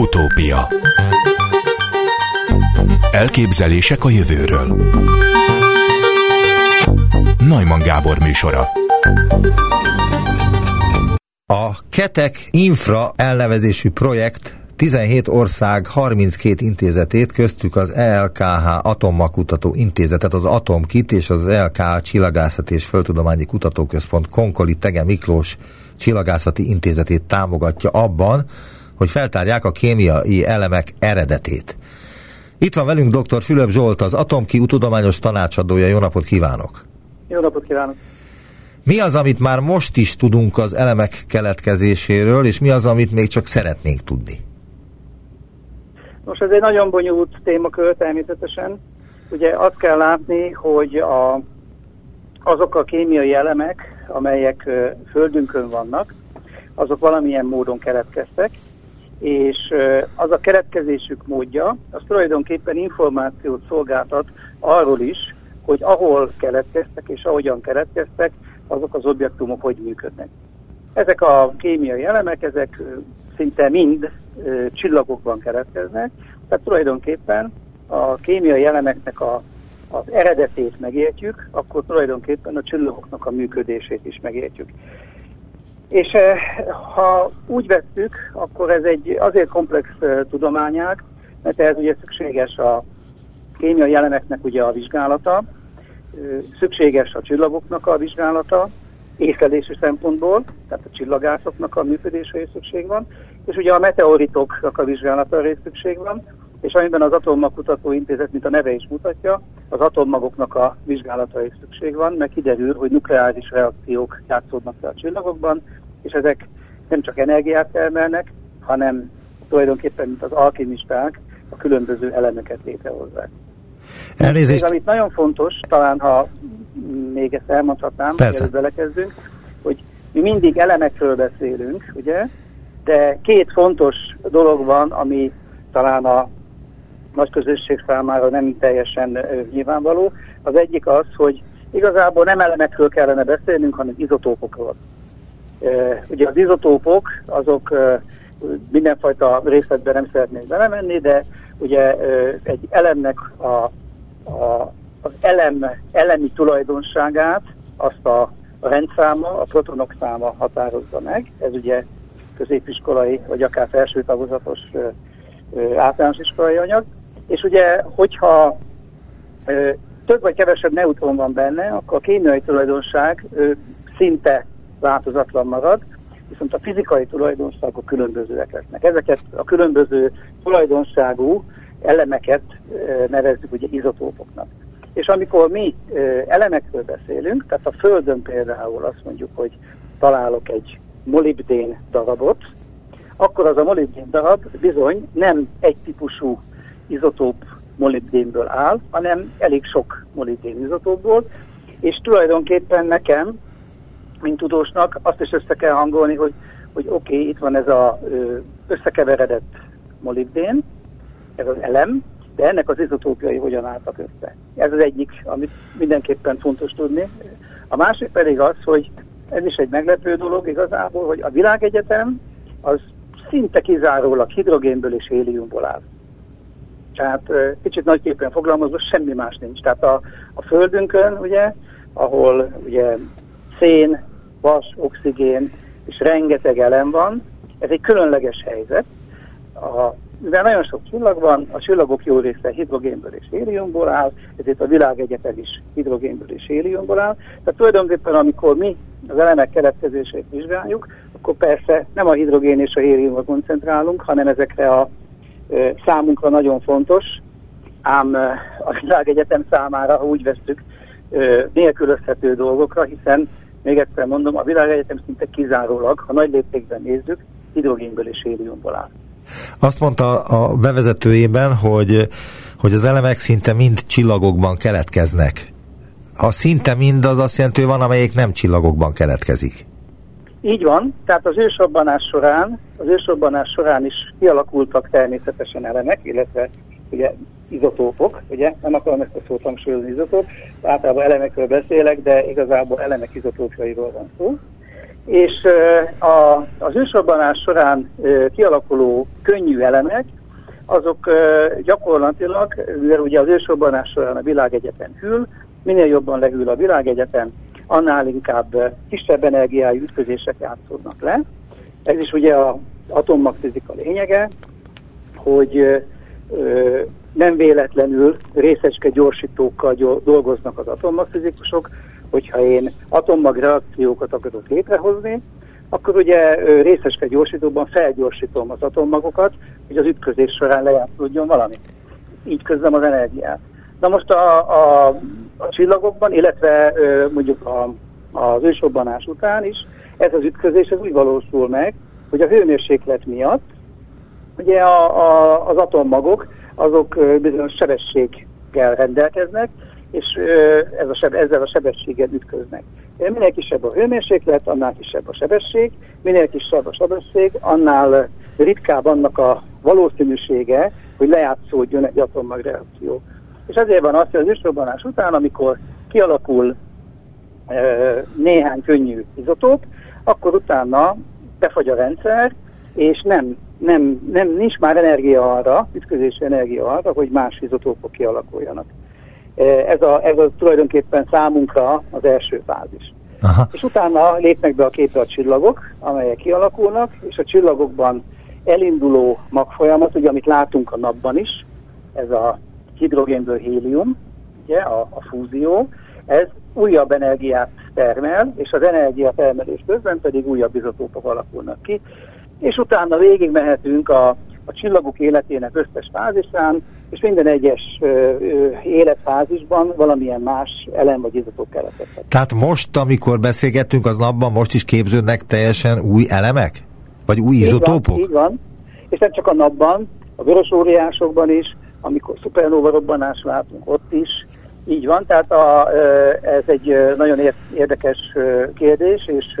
Utópia. Elképzelések a jövőről. Najman Gábor műsora. A Ketek Infra elnevezésű projekt 17 ország 32 intézetét, köztük az ELKH Atommakutató Intézetet, az Atomkit és az ELKH Csillagászati és Földtudományi Kutatóközpont Konkoli Tege Miklós Csillagászati Intézetét támogatja abban, hogy feltárják a kémiai elemek eredetét. Itt van velünk dr. Fülöp Zsolt, az Atomki tudományos tanácsadója. Jó napot kívánok! Jó napot kívánok! Mi az, amit már most is tudunk az elemek keletkezéséről, és mi az, amit még csak szeretnénk tudni? Most ez egy nagyon bonyolult témakör természetesen. Ugye azt kell látni, hogy a, azok a kémiai elemek, amelyek földünkön vannak, azok valamilyen módon keletkeztek, és az a keletkezésük módja, az tulajdonképpen információt szolgáltat arról is, hogy ahol keletkeztek és ahogyan keletkeztek, azok az objektumok hogy működnek. Ezek a kémiai elemek, ezek szinte mind csillagokban keletkeznek, tehát tulajdonképpen a kémiai elemeknek a, az eredetét megértjük, akkor tulajdonképpen a csillagoknak a működését is megértjük. És ha úgy vettük, akkor ez egy azért komplex tudományág, mert ehhez ugye szükséges a kémiai elemeknek ugye a vizsgálata, szükséges a csillagoknak a vizsgálata, észlelési szempontból, tehát a csillagászoknak a működésre is szükség van, és ugye a meteoritoknak a vizsgálatára is szükség van, és amiben az Atommagkutató Intézet, mint a neve is mutatja, az atommagoknak a vizsgálatára is szükség van, mert kiderül, hogy nukleáris reakciók játszódnak le a csillagokban, és ezek nem csak energiát termelnek, hanem tulajdonképpen, mint az alkimisták, a különböző elemeket létrehozzák. Elnézést. Még, amit nagyon fontos, talán ha még ezt elmondhatnám, hogy belekezdünk, hogy mi mindig elemekről beszélünk, ugye, de két fontos dolog van, ami talán a nagy közösség számára nem teljesen nyilvánvaló. Az egyik az, hogy igazából nem elemekről kellene beszélnünk, hanem izotópokról. Ugye az izotópok, azok mindenfajta részletben nem szeretnék belemenni, de ugye egy elemnek a, a, az elem, elemi tulajdonságát, azt a, a rendszáma, a protonok száma határozza meg. Ez ugye középiskolai, vagy akár felső tagozatos általános iskolai anyag. És ugye, hogyha ö, több vagy kevesebb neutron van benne, akkor a kémiai tulajdonság ö, szinte változatlan marad, viszont a fizikai tulajdonságok különbözőek lesznek. Ezeket a különböző tulajdonságú elemeket ö, nevezzük ugye izotópoknak. És amikor mi ö, elemekről beszélünk, tehát a Földön például azt mondjuk, hogy találok egy molibdén darabot, akkor az a molibdén darab bizony nem egy típusú izotóp molibdénből áll, hanem elég sok molibdén izotópból, és tulajdonképpen nekem, mint tudósnak, azt is össze kell hangolni, hogy, hogy oké, okay, itt van ez a összekeveredett molibdén, ez az elem, de ennek az izotópiai hogyan álltak össze. Ez az egyik, amit mindenképpen fontos tudni. A másik pedig az, hogy ez is egy meglepő dolog igazából, hogy a világegyetem az szinte kizárólag hidrogénből és héliumból áll. Tehát kicsit nagyképpen foglalmazva semmi más nincs. Tehát a, a Földünkön, ugye, ahol ugye szén, vas, oxigén és rengeteg elem van, ez egy különleges helyzet. A, mivel nagyon sok csillag van, a csillagok jó része hidrogénből és héliumból áll, ezért a világegyetem is hidrogénből és héliumból áll. Tehát tulajdonképpen amikor mi az elemek keletkezését vizsgáljuk, akkor persze nem a hidrogén és a héliumra koncentrálunk, hanem ezekre a számunkra nagyon fontos, ám a világegyetem számára, ha úgy vesztük, nélkülözhető dolgokra, hiszen még egyszer mondom, a világegyetem szinte kizárólag, ha nagy léptékben nézzük, hidrogénből és héliumból áll. Azt mondta a bevezetőjében, hogy, hogy az elemek szinte mind csillagokban keletkeznek. Ha szinte mind, az azt jelenti, hogy van, amelyik nem csillagokban keletkezik. Így van, tehát az ősrobbanás során, az ősrobbanás során is kialakultak természetesen elemek, illetve ugye izotópok, ugye, nem akarom ezt a szót hangsúlyozni izotóp, általában elemekről beszélek, de igazából elemek izotópjairól van szó. és a, az ősrobbanás során kialakuló könnyű elemek, azok gyakorlatilag, mivel ugye az ősrobbanás során a világegyetem hűl, minél jobban lehűl a világegyetem, annál inkább kisebb energiájú ütközések játszódnak le. Ez is ugye az atommagfizika lényege, hogy nem véletlenül részecske gyorsítókkal dolgoznak az atommagfizikusok, hogyha én atommag reakciókat akarok létrehozni, akkor ugye részeske gyorsítóban felgyorsítom az atommagokat, hogy az ütközés során lejátszódjon valami. Így közlem az energiát. Na most a, a, a csillagokban, illetve mondjuk a, az ősrobbanás után is ez az ütközés ez úgy valósul meg, hogy a hőmérséklet miatt ugye a, a, az atommagok azok bizonyos sebességgel rendelkeznek, és ez a seb, ezzel a sebességgel ütköznek. Minél kisebb a hőmérséklet, annál kisebb a sebesség, minél kisebb a sebesség, annál ritkább annak a valószínűsége, hogy lejátszódjon egy atommagreakció. És ezért van az, hogy az ősrobbanás után, amikor kialakul e, néhány könnyű izotóp, akkor utána befagy a rendszer, és nem, nem, nem, nincs már energia arra, ütközési energia arra, hogy más izotópok kialakuljanak. Ez a, ez a tulajdonképpen számunkra az első fázis. Aha. És utána lépnek be a képbe a csillagok, amelyek kialakulnak, és a csillagokban elinduló magfolyamat, ugye amit látunk a napban is, ez a hidrogénből hélium, ugye, a, a fúzió, ez újabb energiát termel, és az energia termelés közben pedig újabb izotópok alakulnak ki, és utána végig mehetünk a, a csillagok életének összes fázisán, és minden egyes ö, ö, életfázisban valamilyen más elem vagy izotóp keletkezhet. Tehát most, amikor beszélgettünk az napban, most is képződnek teljesen új elemek? Vagy új izotópok? Így van, így van. És nem csak a napban, a vörös óriásokban is, amikor szupernóva robbanás látunk ott is, így van, tehát a, ez egy nagyon érdekes kérdés, és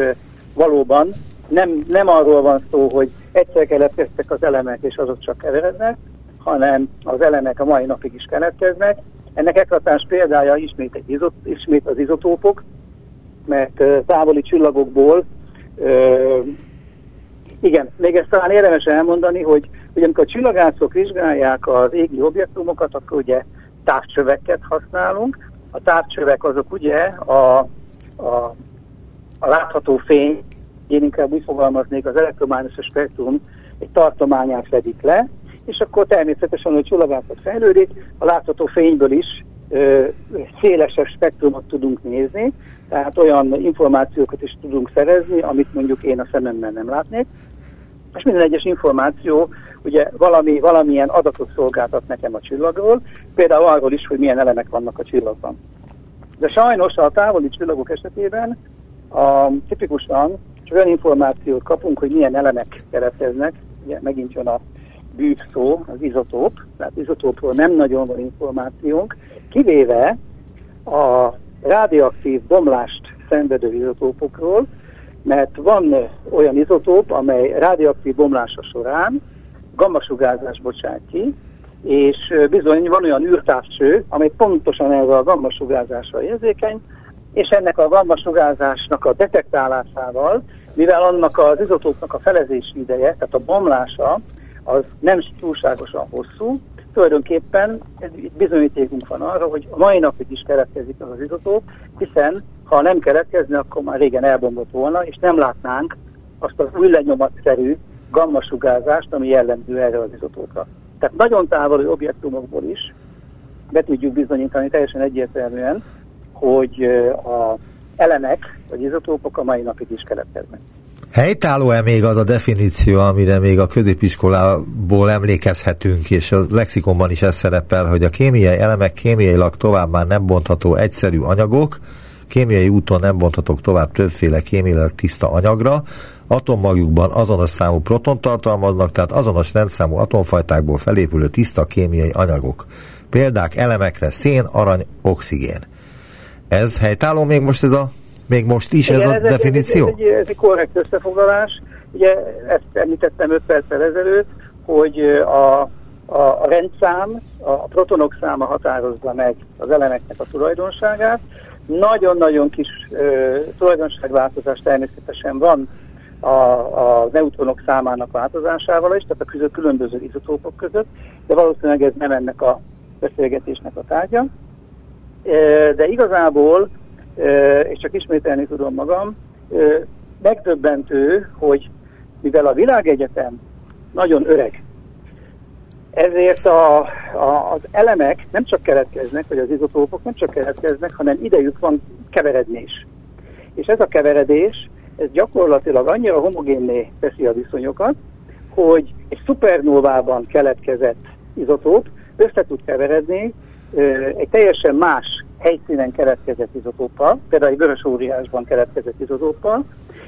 valóban nem, nem arról van szó, hogy egyszer keletkeztek az elemek, és azok csak keverednek, hanem az elemek a mai napig is keletkeznek. Ennek eklatás példája ismét, egy izot, ismét az izotópok, mert távoli csillagokból igen, még ezt talán érdemes elmondani, hogy, hogy amikor a csillagászok vizsgálják az égi objektumokat, akkor ugye távcsöveket használunk. A távcsövek azok ugye a, a, a látható fény, én inkább úgy fogalmaznék, az elektromágneses spektrum egy tartományát fedik le, és akkor természetesen, hogy csillagászat fejlődik, a látható fényből is ö, szélesebb spektrumot tudunk nézni, tehát olyan információkat is tudunk szerezni, amit mondjuk én a szememmel nem látnék, és minden egyes információ ugye valami, valamilyen adatot szolgáltat nekem a csillagról, például arról is, hogy milyen elemek vannak a csillagban. De sajnos a távoli csillagok esetében a, tipikusan csak olyan információt kapunk, hogy milyen elemek keretkeznek, ugye megint jön a bűv szó, az izotóp, tehát izotópról nem nagyon van információnk, kivéve a radioaktív bomlást szenvedő izotópokról, mert van olyan izotóp, amely radioaktív bomlása során gammasugárzást bocsát ki, és bizony van olyan űrtávcső, amely pontosan erre a gammasugárzásra érzékeny, és ennek a gammasugárzásnak a detektálásával, mivel annak az izotópnak a felezési ideje, tehát a bomlása, az nem túlságosan hosszú, tulajdonképpen bizonyítékunk van arra, hogy a mai napig is keletkezik az az izotóp, hiszen ha nem keletkezne, akkor már régen elbombott volna, és nem látnánk azt az új lenyomatszerű gammasugárzást, ami jellemző erre az izotópra. Tehát nagyon távoli objektumokból is be tudjuk bizonyítani teljesen egyértelműen, hogy a elemek vagy izotópok a mai napig is keletkeznek. Helytálló-e még az a definíció, amire még a középiskolából emlékezhetünk, és a lexikonban is ez szerepel, hogy a kémiai elemek kémiailag tovább már nem bontható egyszerű anyagok, kémiai úton nem bonthatók tovább többféle kémiailag tiszta anyagra, atommagukban azonos számú proton tartalmaznak, tehát azonos rendszámú atomfajtákból felépülő tiszta kémiai anyagok. Példák elemekre szén, arany, oxigén. Ez helytálló még most ez a még most is Igen, ez a ez definíció? Ez, ez, egy, ez egy korrekt összefoglalás. Ugye ezt említettem 5 perccel ezelőtt, hogy a, a, a rendszám, a protonok száma határozza meg az elemeknek a tulajdonságát, Nagyon-nagyon kis ö, tulajdonságváltozás természetesen van a, a neutronok számának változásával is, tehát a között különböző izotópok között, de valószínűleg ez nem ennek a beszélgetésnek a tárgya. De igazából, és csak ismételni tudom magam, megdöbbentő, hogy mivel a világegyetem nagyon öreg, ezért a, a, az elemek nem csak keletkeznek, vagy az izotópok nem csak keletkeznek, hanem idejük van keveredés. És ez a keveredés, ez gyakorlatilag annyira homogénné teszi a viszonyokat, hogy egy szupernóvában keletkezett izotóp össze tud keveredni egy teljesen más helyszínen keletkezett izotóppal, például egy vörös óriásban keletkezett izotóppal,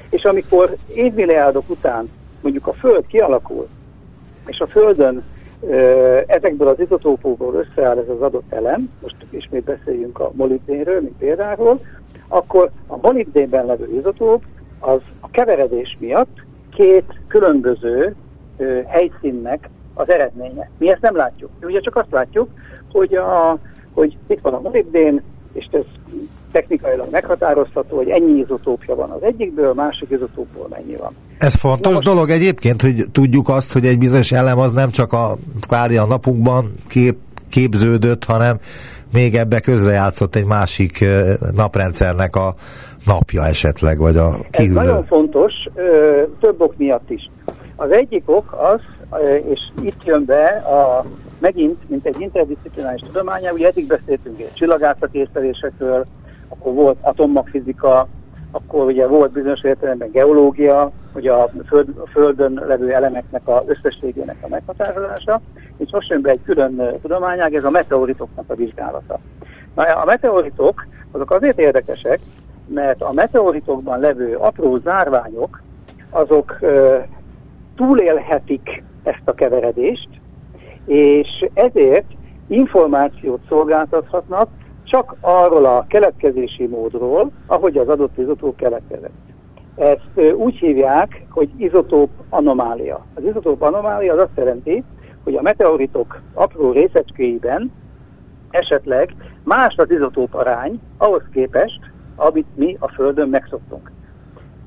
és amikor évmilliárdok után mondjuk a Föld kialakul, és a Földön ezekből az izotópokból összeáll ez az adott elem, most ismét beszéljünk a molibdénről, mint például, akkor a molibdénben levő izotóp az a keveredés miatt két különböző helyszínnek az eredménye. Mi ezt nem látjuk. Mi ugye csak azt látjuk, hogy, a, hogy itt van a molibdén, és ez technikailag meghatározható, hogy ennyi izotópja van az egyikből, másik izotópból mennyi van. Ez fontos most... dolog egyébként, hogy tudjuk azt, hogy egy bizonyos elem az nem csak a kvári a napunkban kép, képződött, hanem még ebbe közrejátszott egy másik naprendszernek a napja esetleg, vagy a kihűlő. Ez nagyon fontos, több ok miatt is. Az egyik ok az, és itt jön be a megint, mint egy interdisziplinális tudományá, ugye eddig beszéltünk egy csillagászati észlelésekről, akkor volt atommagfizika, akkor ugye volt bizonyos értelemben geológia, hogy a, föld, a Földön levő elemeknek a összességének a meghatározása, és most jön be egy külön tudományág, ez a meteoritoknak a vizsgálata. Na, a meteoritok azok azért érdekesek, mert a meteoritokban levő apró zárványok, azok ö, túlélhetik ezt a keveredést, és ezért információt szolgáltathatnak csak arról a keletkezési módról, ahogy az adott izotóp keletkezett. Ezt úgy hívják, hogy izotóp anomália. Az izotóp anomália az azt jelenti, hogy a meteoritok apró részecskéiben esetleg más az izotóp arány ahhoz képest, amit mi a Földön megszoktunk.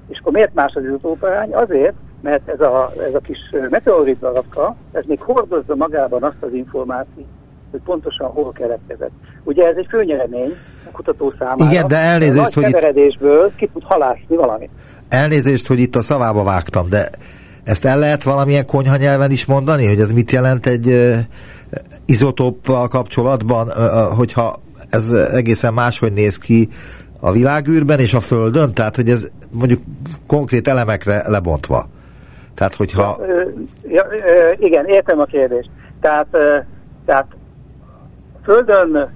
És akkor miért más az izotóp arány? Azért, mert ez a, ez a kis meteorit darabka, ez még hordozza magában azt az információt, hogy pontosan hol keletkezett. Ugye ez egy főnyeremény a kutató számára. Igen, de elnézést, hogy keveredésből itt... ki tud halászni valamit. Elnézést, hogy itt a szavába vágtam, de ezt el lehet valamilyen konyha nyelven is mondani, hogy ez mit jelent egy uh, izotóppal kapcsolatban, uh, hogyha ez egészen máshogy néz ki a világűrben és a Földön, tehát hogy ez mondjuk konkrét elemekre lebontva. Tehát, hogyha... Ja, ja, igen, értem a kérdést. Tehát, tehát Földön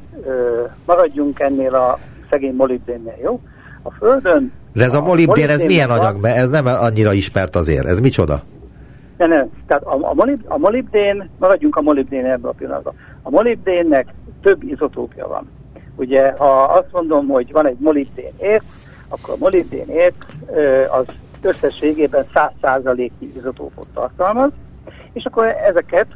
maradjunk ennél a szegény molibdénnél, jó? A Földön... De ez a, a molibdén, ez milyen anyag? Mert ez nem annyira ismert azért. Ez micsoda? Nem, nem. Tehát a, a, molib, a molibdén, maradjunk a molibdén ebben a pillanatban. A molibdénnek több izotópja van. Ugye, ha azt mondom, hogy van egy molibdén ért, akkor a molibdén ért az összességében 100%-nyi izotópot tartalmaz, és akkor ezeket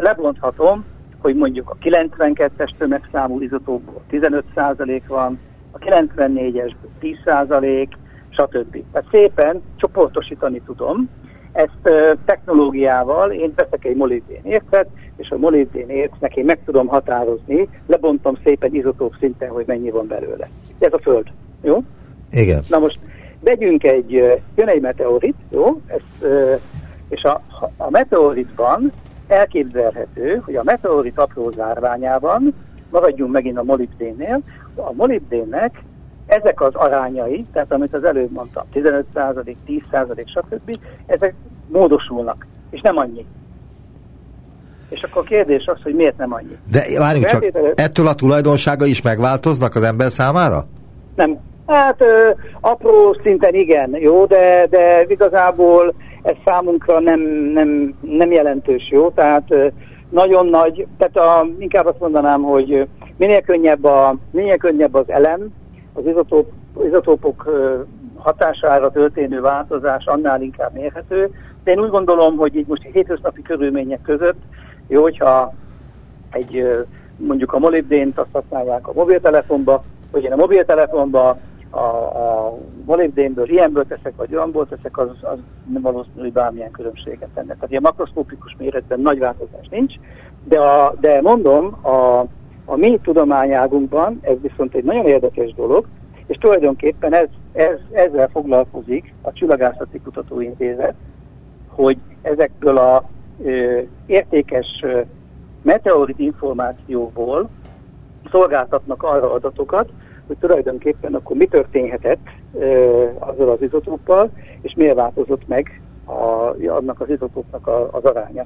lebonthatom, hogy mondjuk a 92-es tömegszámú izotópból 15% van, a 94-esből 10%, stb. Tehát szépen csoportosítani tudom. Ezt technológiával én veszek egy molibdén értet, és a molibdén értnek én meg tudom határozni, lebontom szépen izotóp szinten, hogy mennyi van belőle. Ez a Föld. Jó? Igen. Na most vegyünk egy, jön egy meteorit, jó? Ez, és a, a meteoritban elképzelhető, hogy a meteorit apró zárványában, maradjunk megint a molibdénnél, a molibdénnek ezek az arányai, tehát amit az előbb mondtam, 15%, 10%, stb., ezek módosulnak, és nem annyi. És akkor a kérdés az, hogy miért nem annyi. De várjunk csak, ettől a tulajdonsága is megváltoznak az ember számára? Nem, Hát ö, apró szinten igen, jó, de, de igazából ez számunkra nem, nem, nem jelentős, jó, tehát ö, nagyon nagy, tehát a, inkább azt mondanám, hogy minél könnyebb, a, minél könnyebb az elem, az izotóp, izotópok hatására történő változás annál inkább mérhető, de én úgy gondolom, hogy így most hétköznapi körülmények között, jó, hogyha egy mondjuk a molibdént azt használják a mobiltelefonba, hogy én a mobiltelefonban a, a molibdénből ilyenből teszek, vagy olyanból teszek, az, az nem valószínű, hogy bármilyen különbséget tenne. Tehát ilyen makroszkópikus méretben nagy változás nincs, de, a, de mondom, a, a mi tudományágunkban ez viszont egy nagyon érdekes dolog, és tulajdonképpen ez, ez, ezzel foglalkozik a Csillagászati Kutatóintézet, hogy ezekből a ö, értékes meteorit információból szolgáltatnak arra adatokat, hogy tulajdonképpen akkor mi történhetett azzal az izotóppal, és miért változott meg a, annak az izotópnak a, az aránya.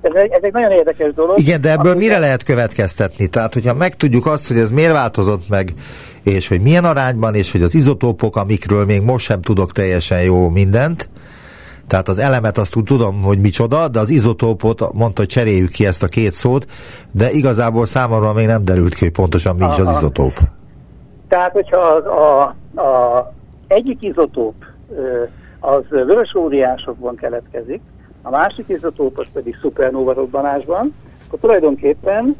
Ez egy, ez egy nagyon érdekes dolog. Igen, de ebből mire lehet következtetni? Tehát, hogyha megtudjuk azt, hogy ez miért változott meg, és hogy milyen arányban, és hogy az izotópok, amikről még most sem tudok teljesen jó mindent, tehát az elemet azt tudom, hogy micsoda, de az izotópot mondta, hogy cseréljük ki ezt a két szót, de igazából számomra még nem derült ki, hogy pontosan mi is az izotóp. Tehát, hogyha az, a, a egyik izotóp az vörös óriásokban keletkezik, a másik izotópos pedig szupernóva robbanásban, akkor tulajdonképpen,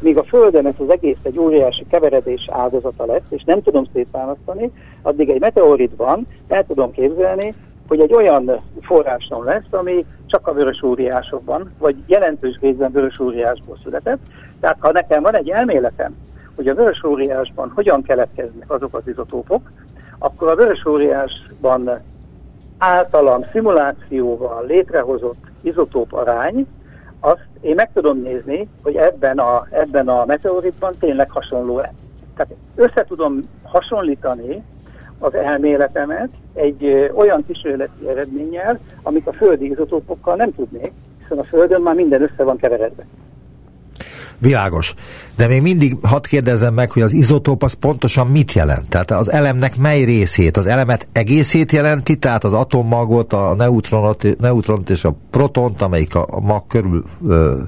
míg a Földön ez az egész egy óriási keveredés áldozata lesz, és nem tudom szétválasztani, addig egy meteoritban el tudom képzelni, hogy egy olyan forráson lesz, ami csak a vörös óriásokban, vagy jelentős részben vörös óriásból született. Tehát ha nekem van egy elméletem, hogy a vörös óriásban hogyan keletkeznek azok az izotópok, akkor a vörös óriásban általam szimulációval létrehozott izotóp arány, azt én meg tudom nézni, hogy ebben a, ebben a meteoritban tényleg hasonló-e. Tehát össze tudom hasonlítani az elméletemet egy olyan kísérleti eredménnyel, amit a földi izotópokkal nem tudnék, hiszen a Földön már minden össze van keveredve. Világos. De még mindig hadd kérdezem meg, hogy az izotóp az pontosan mit jelent? Tehát az elemnek mely részét? Az elemet egészét jelenti, tehát az atommagot, a neutronot, neutront és a protont, amelyik a, mag körül ö,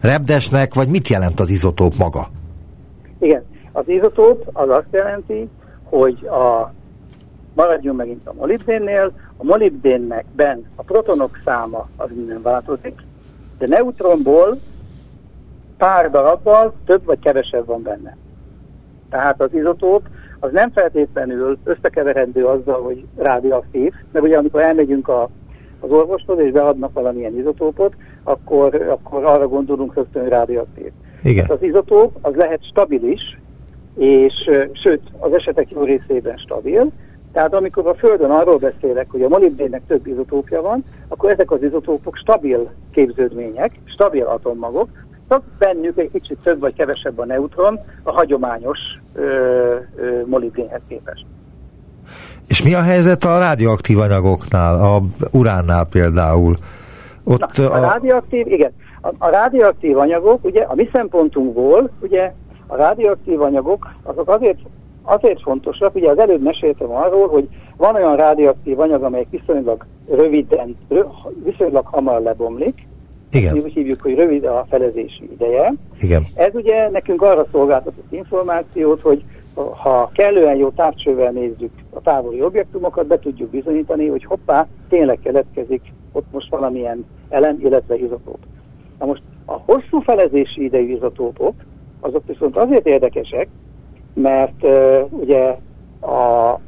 repdesnek, vagy mit jelent az izotóp maga? Igen, az izotóp az azt jelenti, hogy a maradjunk megint a molibdénnél, a molibdénnek ben a protonok száma az minden változik, de neutronból pár darabbal több vagy kevesebb van benne. Tehát az izotóp az nem feltétlenül összekeverendő azzal, hogy rádióaktív, mert ugye amikor elmegyünk a, az orvoshoz és beadnak valamilyen izotópot, akkor, akkor arra gondolunk rögtön, hogy rádióaktív. Igen. Hát az izotóp az lehet stabilis, és sőt, az esetek jó részében stabil, tehát amikor a Földön arról beszélek, hogy a molibdénnek több izotópja van, akkor ezek az izotópok stabil képződmények, stabil atommagok, csak bennük egy kicsit több vagy kevesebb a neutron a hagyományos ö, ö, molibdénhez képest. És mi a helyzet a rádióaktív anyagoknál, a uránnál például? Ott Na, a, a rádióaktív, igen. A, a rádióaktív anyagok, ugye a mi szempontunkból, ugye a rádióaktív anyagok azok azért, azért fontosak, ugye az előbb meséltem arról, hogy van olyan rádióaktív anyag, amely viszonylag röviden, viszonylag hamar lebomlik, igen. Mi úgy hívjuk, hogy rövid a felezési ideje. Igen. Ez ugye nekünk arra szolgáltatott információt, hogy ha kellően jó távcsővel nézzük a távoli objektumokat, be tudjuk bizonyítani, hogy hoppá, tényleg keletkezik ott most valamilyen elem, illetve izotóp. Na most a hosszú felezési idejű izotópok, azok viszont azért érdekesek, mert uh, ugye a,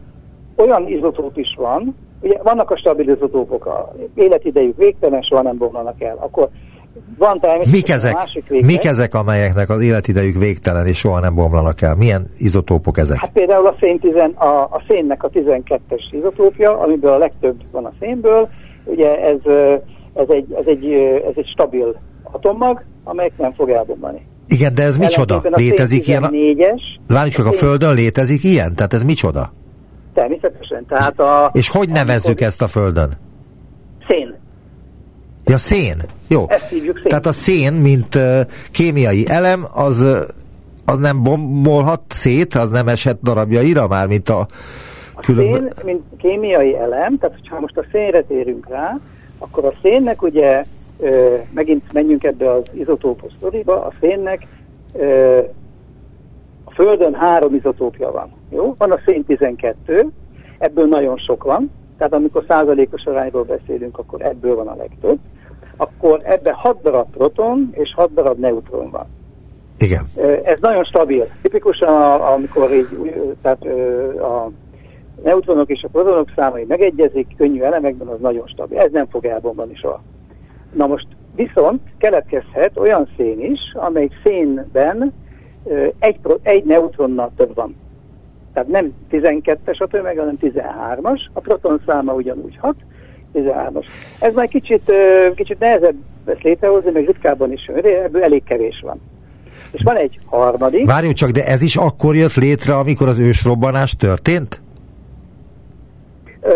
olyan izotóp is van, Ugye vannak a stabilizatópok, a életidejük végtelen, soha nem bomlanak el. Akkor van Mik ezek? másik véglet. Mik ezek, amelyeknek az életidejük végtelen és soha nem bomlanak el? Milyen izotópok ezek? Hát például a, szén tizen, a, a szénnek a 12-es izotópja, amiből a legtöbb van a szénből. Ugye ez, ez, egy, ez, egy, ez egy stabil atommag, amelyik nem fog elbomlani. Igen, de ez micsoda? Létezik ilyen? A... Várjuk csak, a Földön létezik ilyen? Tehát ez micsoda? Természetesen. Tehát a, És hogy nevezzük ezt a Földön? Szén. Ja, szén. Jó. Ezt hívjuk szén. Tehát a szén, mint uh, kémiai elem, az, uh, az nem bombolhat szét, az nem esett darabjaira már, mint a, a különböző... szén, mint kémiai elem, tehát ha most a szénre térünk rá, akkor a szénnek ugye, uh, megint menjünk ebbe az izotópos sztoriba, a szénnek a Földön három izotópja van. Jó? Van a szén 12, ebből nagyon sok van, tehát amikor százalékos arányról beszélünk, akkor ebből van a legtöbb, akkor ebben 6 darab proton és 6 darab neutron van. Igen. Ez nagyon stabil. Tipikusan, amikor így, tehát a neutronok és a protonok számai megegyezik, könnyű elemekben, az nagyon stabil. Ez nem fog elbomlani soha. Na most viszont keletkezhet olyan szén is, amely szénben egy, egy neutronnal több van. Tehát nem 12-es a tömeg, hanem 13-as. A proton száma ugyanúgy 6, 13-as. Ez már kicsit, kicsit nehezebb ezt létrehozni, meg ritkábban is, ebből elég kevés van. És van egy harmadik. Várjunk csak, de ez is akkor jött létre, amikor az ősrobbanás történt? Ö,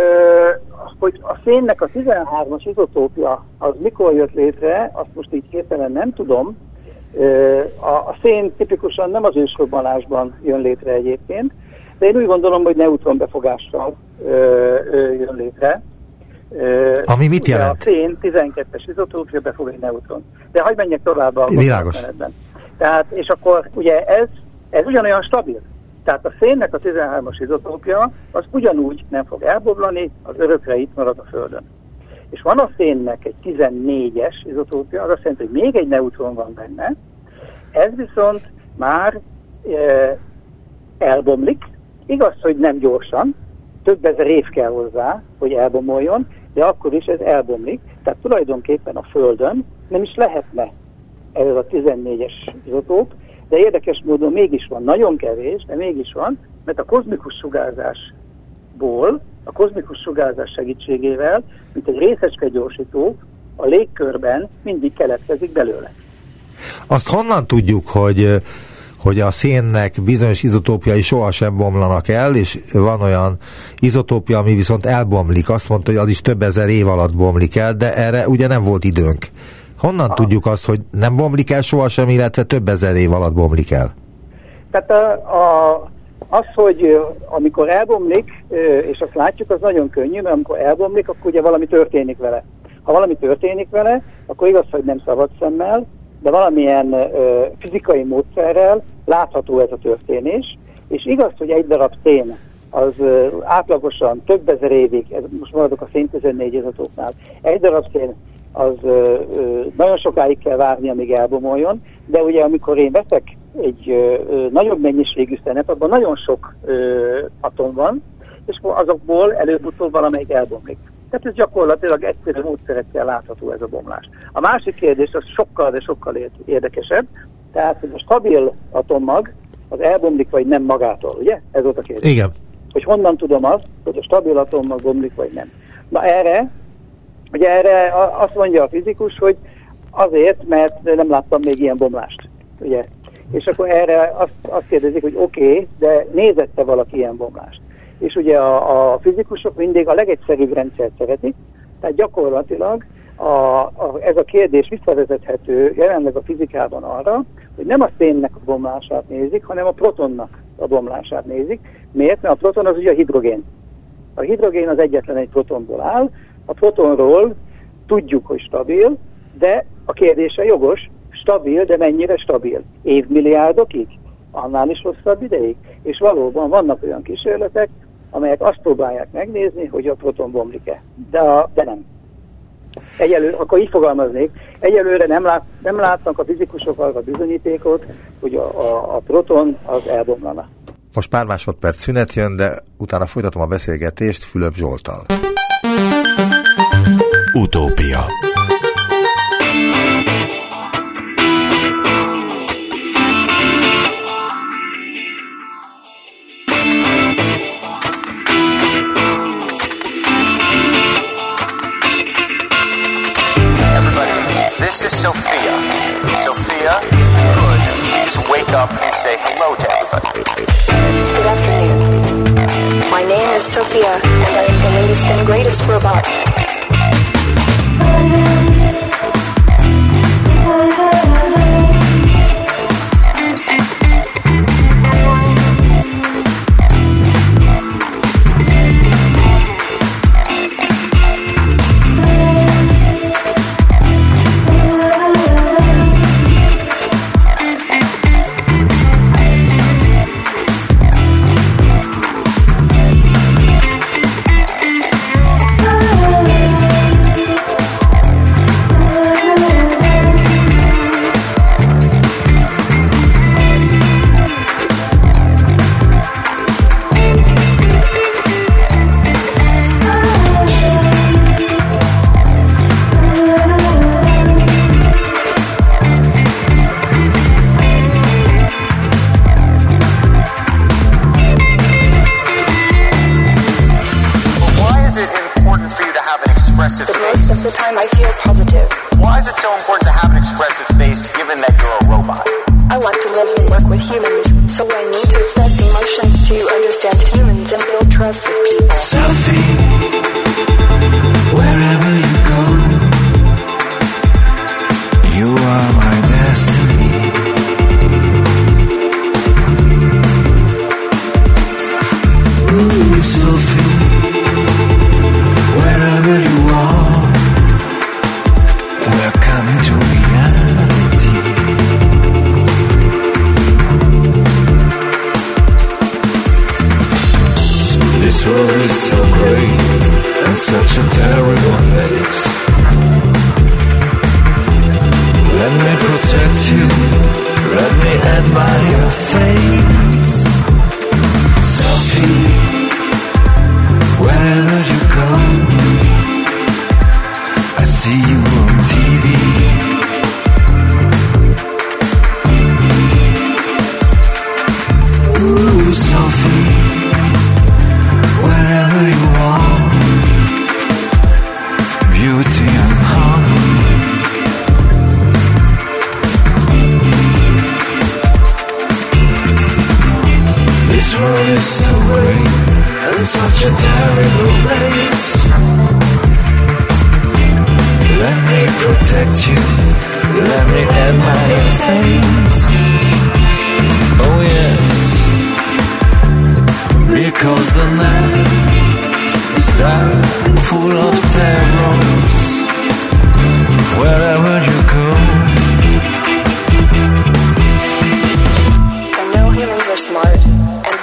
hogy a szénnek a 13-as izotópja az mikor jött létre, azt most így hirtelen nem tudom. A, szén tipikusan nem az ősrobbanásban jön létre egyébként, de én úgy gondolom, hogy neutronbefogással ö, ö, jön létre. Ami mit jelent? A szén 12-es izotópja befog egy neutron. De hagyd menjek tovább a Világos. Tehát, és akkor ugye ez, ez ugyanolyan stabil. Tehát a szénnek a 13-as izotópja az ugyanúgy nem fog elboblani, az örökre itt marad a Földön. És van a szénnek egy 14-es izotópja, az azt jelenti, hogy még egy neutron van benne, ez viszont már e, elbomlik, igaz, hogy nem gyorsan, több ezer év kell hozzá, hogy elbomoljon, de akkor is ez elbomlik. Tehát tulajdonképpen a Földön nem is lehetne ez a 14-es izotóp, de érdekes módon mégis van, nagyon kevés, de mégis van, mert a kozmikus sugárzásból, a kozmikus sugárzás segítségével, mint egy részecske gyorsító, a légkörben mindig keletkezik belőle. Azt honnan tudjuk, hogy hogy a szénnek bizonyos izotópiai sohasem bomlanak el, és van olyan izotópia, ami viszont elbomlik. Azt mondta, hogy az is több ezer év alatt bomlik el, de erre ugye nem volt időnk. Honnan Aha. tudjuk azt, hogy nem bomlik el sohasem, illetve több ezer év alatt bomlik el? Tehát a, a, az, hogy amikor elbomlik, és azt látjuk, az nagyon könnyű, mert amikor elbomlik, akkor ugye valami történik vele. Ha valami történik vele, akkor igaz, hogy nem szabad szemmel, de valamilyen fizikai módszerrel látható ez a történés, és igaz, hogy egy darab szén az átlagosan több ezer évig, most maradok a szén 14 izotóknál, egy darab szén az nagyon sokáig kell várni, amíg elbomoljon, de ugye amikor én veszek egy ö, nagyobb mennyiségű szenet, abban nagyon sok ö, atom van, és azokból előbb-utóbb valamelyik elbomlik. Tehát ez gyakorlatilag egyszerű módszerekkel látható ez a bomlás. A másik kérdés az sokkal, de sokkal érdekesebb, tehát hogy a stabil atommag az elbomlik vagy nem magától, ugye? Ez volt a kérdés. Igen. Hogy honnan tudom azt, hogy a stabil atommag bomlik vagy nem. Na erre, ugye erre azt mondja a fizikus, hogy azért, mert nem láttam még ilyen bomlást, ugye? És akkor erre azt, azt kérdezik, hogy oké, okay, de nézette valaki ilyen bomlást és ugye a, a fizikusok mindig a legegyszerűbb rendszert szeretik, tehát gyakorlatilag a, a, ez a kérdés visszavezethető jelenleg a fizikában arra, hogy nem a szénnek a bomlását nézik, hanem a protonnak a bomlását nézik. Miért? Mert a proton az ugye a hidrogén. A hidrogén az egyetlen egy protonból áll, a protonról tudjuk, hogy stabil, de a kérdése jogos, stabil, de mennyire stabil? Évmilliárdokig? Annál is hosszabb ideig? És valóban vannak olyan kísérletek, amelyek azt próbálják megnézni, hogy a proton bomlik-e. De, a, de nem. Egyelőre, akkor így fogalmaznék, egyelőre nem, lát, nem látnak a fizikusok arra bizonyítékot, hogy a, a, a proton az elbomlana. Most pár másodperc szünet jön, de utána folytatom a beszélgetést Fülöp Zsoltal. Selfie, wherever you go,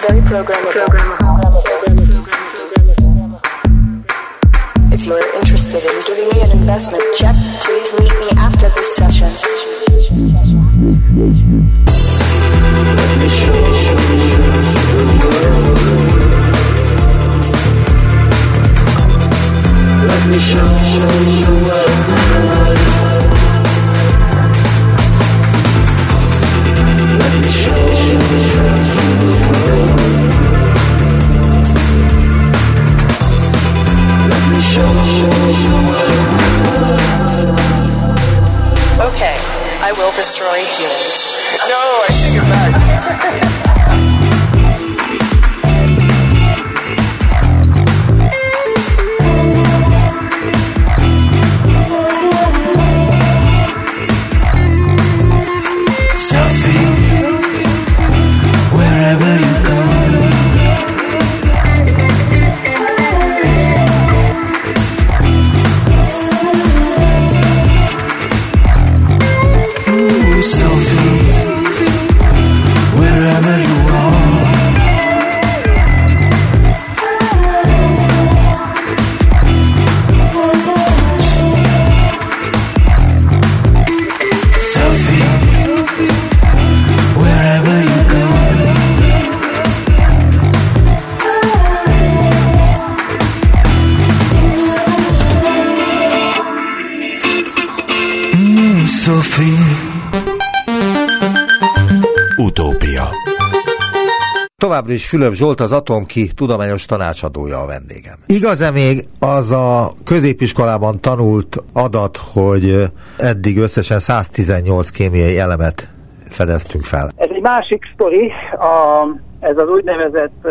very programmable. If you're interested in giving me an investment check, please meet me after this session. Let me show you the world. Let me show you the world. Destroy humans. Utópia. Továbbra is Fülöp Zsolt, az Atomki tudományos tanácsadója a vendégem. Igaz-e még az a középiskolában tanult adat, hogy eddig összesen 118 kémiai elemet fedeztünk fel? Ez egy másik sztori, a, ez az úgynevezett,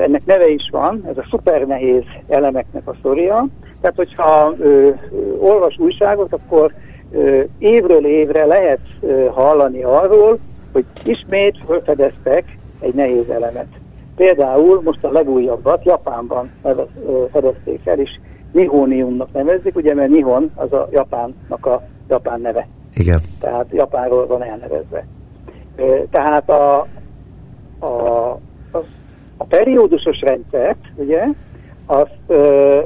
ennek neve is van, ez a szuper nehéz elemeknek a sztoria. Tehát, hogyha ö, ö, olvas újságot, akkor ö, évről évre lehet ö, hallani arról, hogy ismét felfedeztek egy nehéz elemet. Például most a legújabbat Japánban nevez, ö, fedezték el, és nihoniumnak nevezik, ugye, mert nihon az a Japánnak a japán neve Igen. tehát Japánról van elnevezve. Ö, Tehát a, a, a, a periódusos rendszert, ugye, azt ö,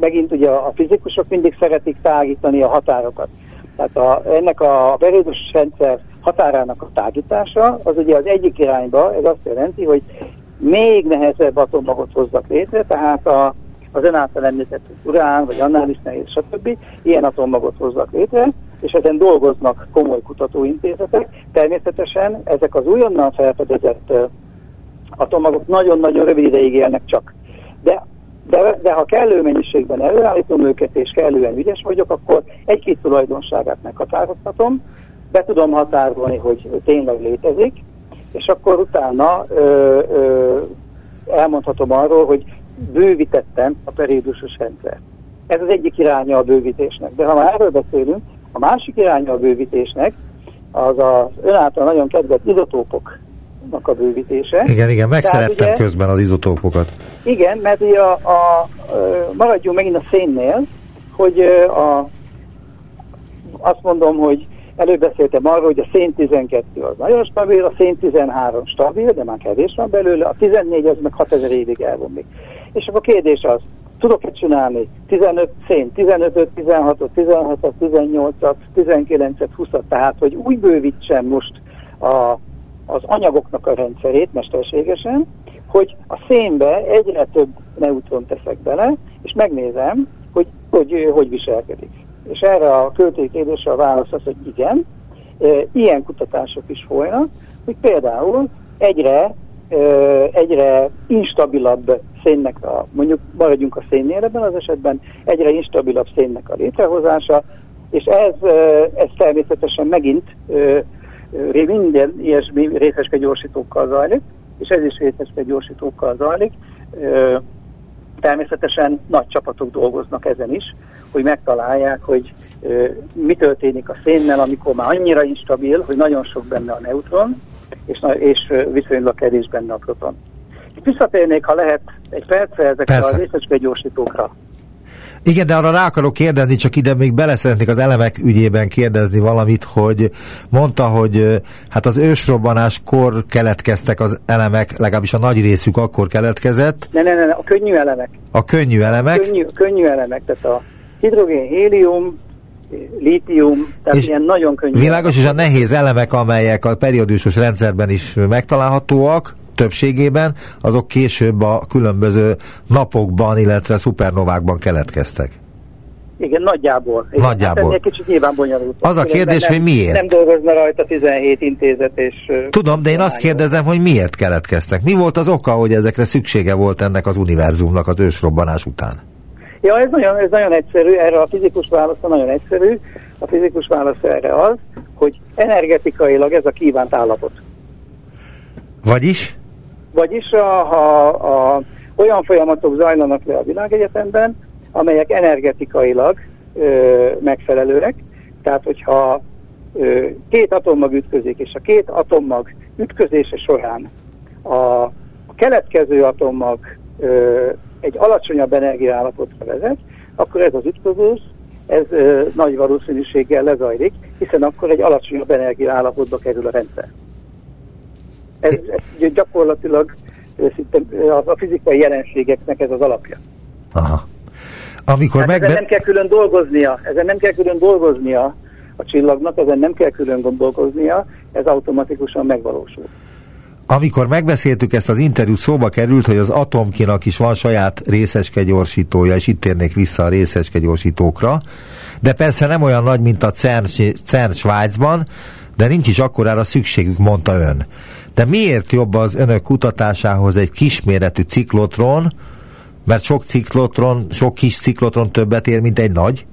megint ugye a fizikusok mindig szeretik tágítani a határokat. Tehát a, ennek a periódusos rendszer határának a tágítása, az ugye az egyik irányba, ez azt jelenti, hogy még nehezebb atommagot hozzak létre, tehát a, az ön által említett urán, vagy annál is nehéz, stb. ilyen atommagot hozzak létre, és ezen dolgoznak komoly kutatóintézetek. Természetesen ezek az újonnan felfedezett atommagok nagyon-nagyon rövid ideig élnek csak. De de, de ha kellő mennyiségben előállítom őket, és kellően ügyes vagyok, akkor egy-két tulajdonságát meghatározhatom, be tudom határolni, hogy tényleg létezik, és akkor utána ö, ö, elmondhatom arról, hogy bővítettem a periódusos rendszer. Ez az egyik iránya a bővítésnek. De ha már erről beszélünk, a másik iránya a bővítésnek az az ön által nagyon kedvelt izotópok a bővítése. Igen, igen, megszerettem ugye, közben az izotópokat. Igen, mert ugye a, a, a, maradjunk megint a szénnél, hogy a, azt mondom, hogy előbb beszéltem arról, hogy a szén 12 az nagyon stabil, a szén 13 stabil, de már kevés van belőle, a 14 az meg 6000 évig elvomlik. És akkor a kérdés az, tudok-e csinálni 15 szén, 15 16 16 18 19 20 tehát hogy úgy bővítsem most a az anyagoknak a rendszerét mesterségesen, hogy a szénbe egyre több neutron teszek bele, és megnézem, hogy hogy, hogy viselkedik. És erre a költői a válasz az, hogy igen, ilyen kutatások is folynak, hogy például egyre, egyre instabilabb szénnek a, mondjuk maradjunk a szénnél ebben az esetben, egyre instabilabb szénnek a létrehozása, és ez, ez természetesen megint minden ilyesmi részeske gyorsítókkal zajlik, és ez is részeske gyorsítókkal zajlik. Természetesen nagy csapatok dolgoznak ezen is, hogy megtalálják, hogy mi történik a szénnel, amikor már annyira instabil, hogy nagyon sok benne a neutron, és, és viszonylag kevés benne a proton. Visszatérnék, ha lehet, egy percre ezekre Persze. a részecske gyorsítókra. Igen, de arra rá akarok kérdezni, csak ide még bele szeretnék az elemek ügyében kérdezni valamit, hogy mondta, hogy hát az ősrobbanáskor keletkeztek az elemek, legalábbis a nagy részük akkor keletkezett. Ne, ne, ne, a könnyű elemek. A könnyű elemek? A könnyű, könnyű elemek, tehát a hidrogén, hélium, lítium, tehát és ilyen nagyon könnyű. Világos, elemek. és a nehéz elemek, amelyek a periódusos rendszerben is megtalálhatóak, többségében, azok később a különböző napokban, illetve szupernovákban keletkeztek. Igen, nagyjából. Igen, nagyjából. Hát kicsit nyilván bonyolult. Az a kérdés, nem, hogy miért? Nem dolgozna rajta 17 intézet és... Tudom, de én azt kérdezem, hogy miért keletkeztek. Mi volt az oka, hogy ezekre szüksége volt ennek az univerzumnak az ősrobbanás után? Ja, ez nagyon, ez nagyon egyszerű, erre a fizikus válasz nagyon egyszerű. A fizikus válasz erre az, hogy energetikailag ez a kívánt állapot. Vagyis? Vagyis a, ha a, olyan folyamatok zajlanak le a világegyetemben, amelyek energetikailag ö, megfelelőek. Tehát, hogyha ö, két atommag ütközik, és a két atommag ütközése során a, a keletkező atommag ö, egy alacsonyabb energiaállapotra vezet, akkor ez az ütközés, ez ö, nagy valószínűséggel lezajlik, hiszen akkor egy alacsonyabb energiaállapotba kerül a rendszer. Ez, ez gyakorlatilag a fizikai jelenségeknek ez az alapja. Aha. Amikor hát megbe... Ezen nem kell külön dolgoznia, ezen nem kell külön dolgoznia a csillagnak, ezen nem kell külön gondolkoznia, ez automatikusan megvalósul. Amikor megbeszéltük ezt az interjút, szóba került, hogy az atomkinak is van saját részecske gyorsítója, és itt térnék vissza a részecske gyorsítókra, de persze nem olyan nagy, mint a CERN, CERN Svájcban, de nincs is akkorára szükségük, mondta ön. De miért jobb az önök kutatásához egy kisméretű ciklotron, mert sok ciklotron, sok kis ciklotron többet ér, mint egy nagy?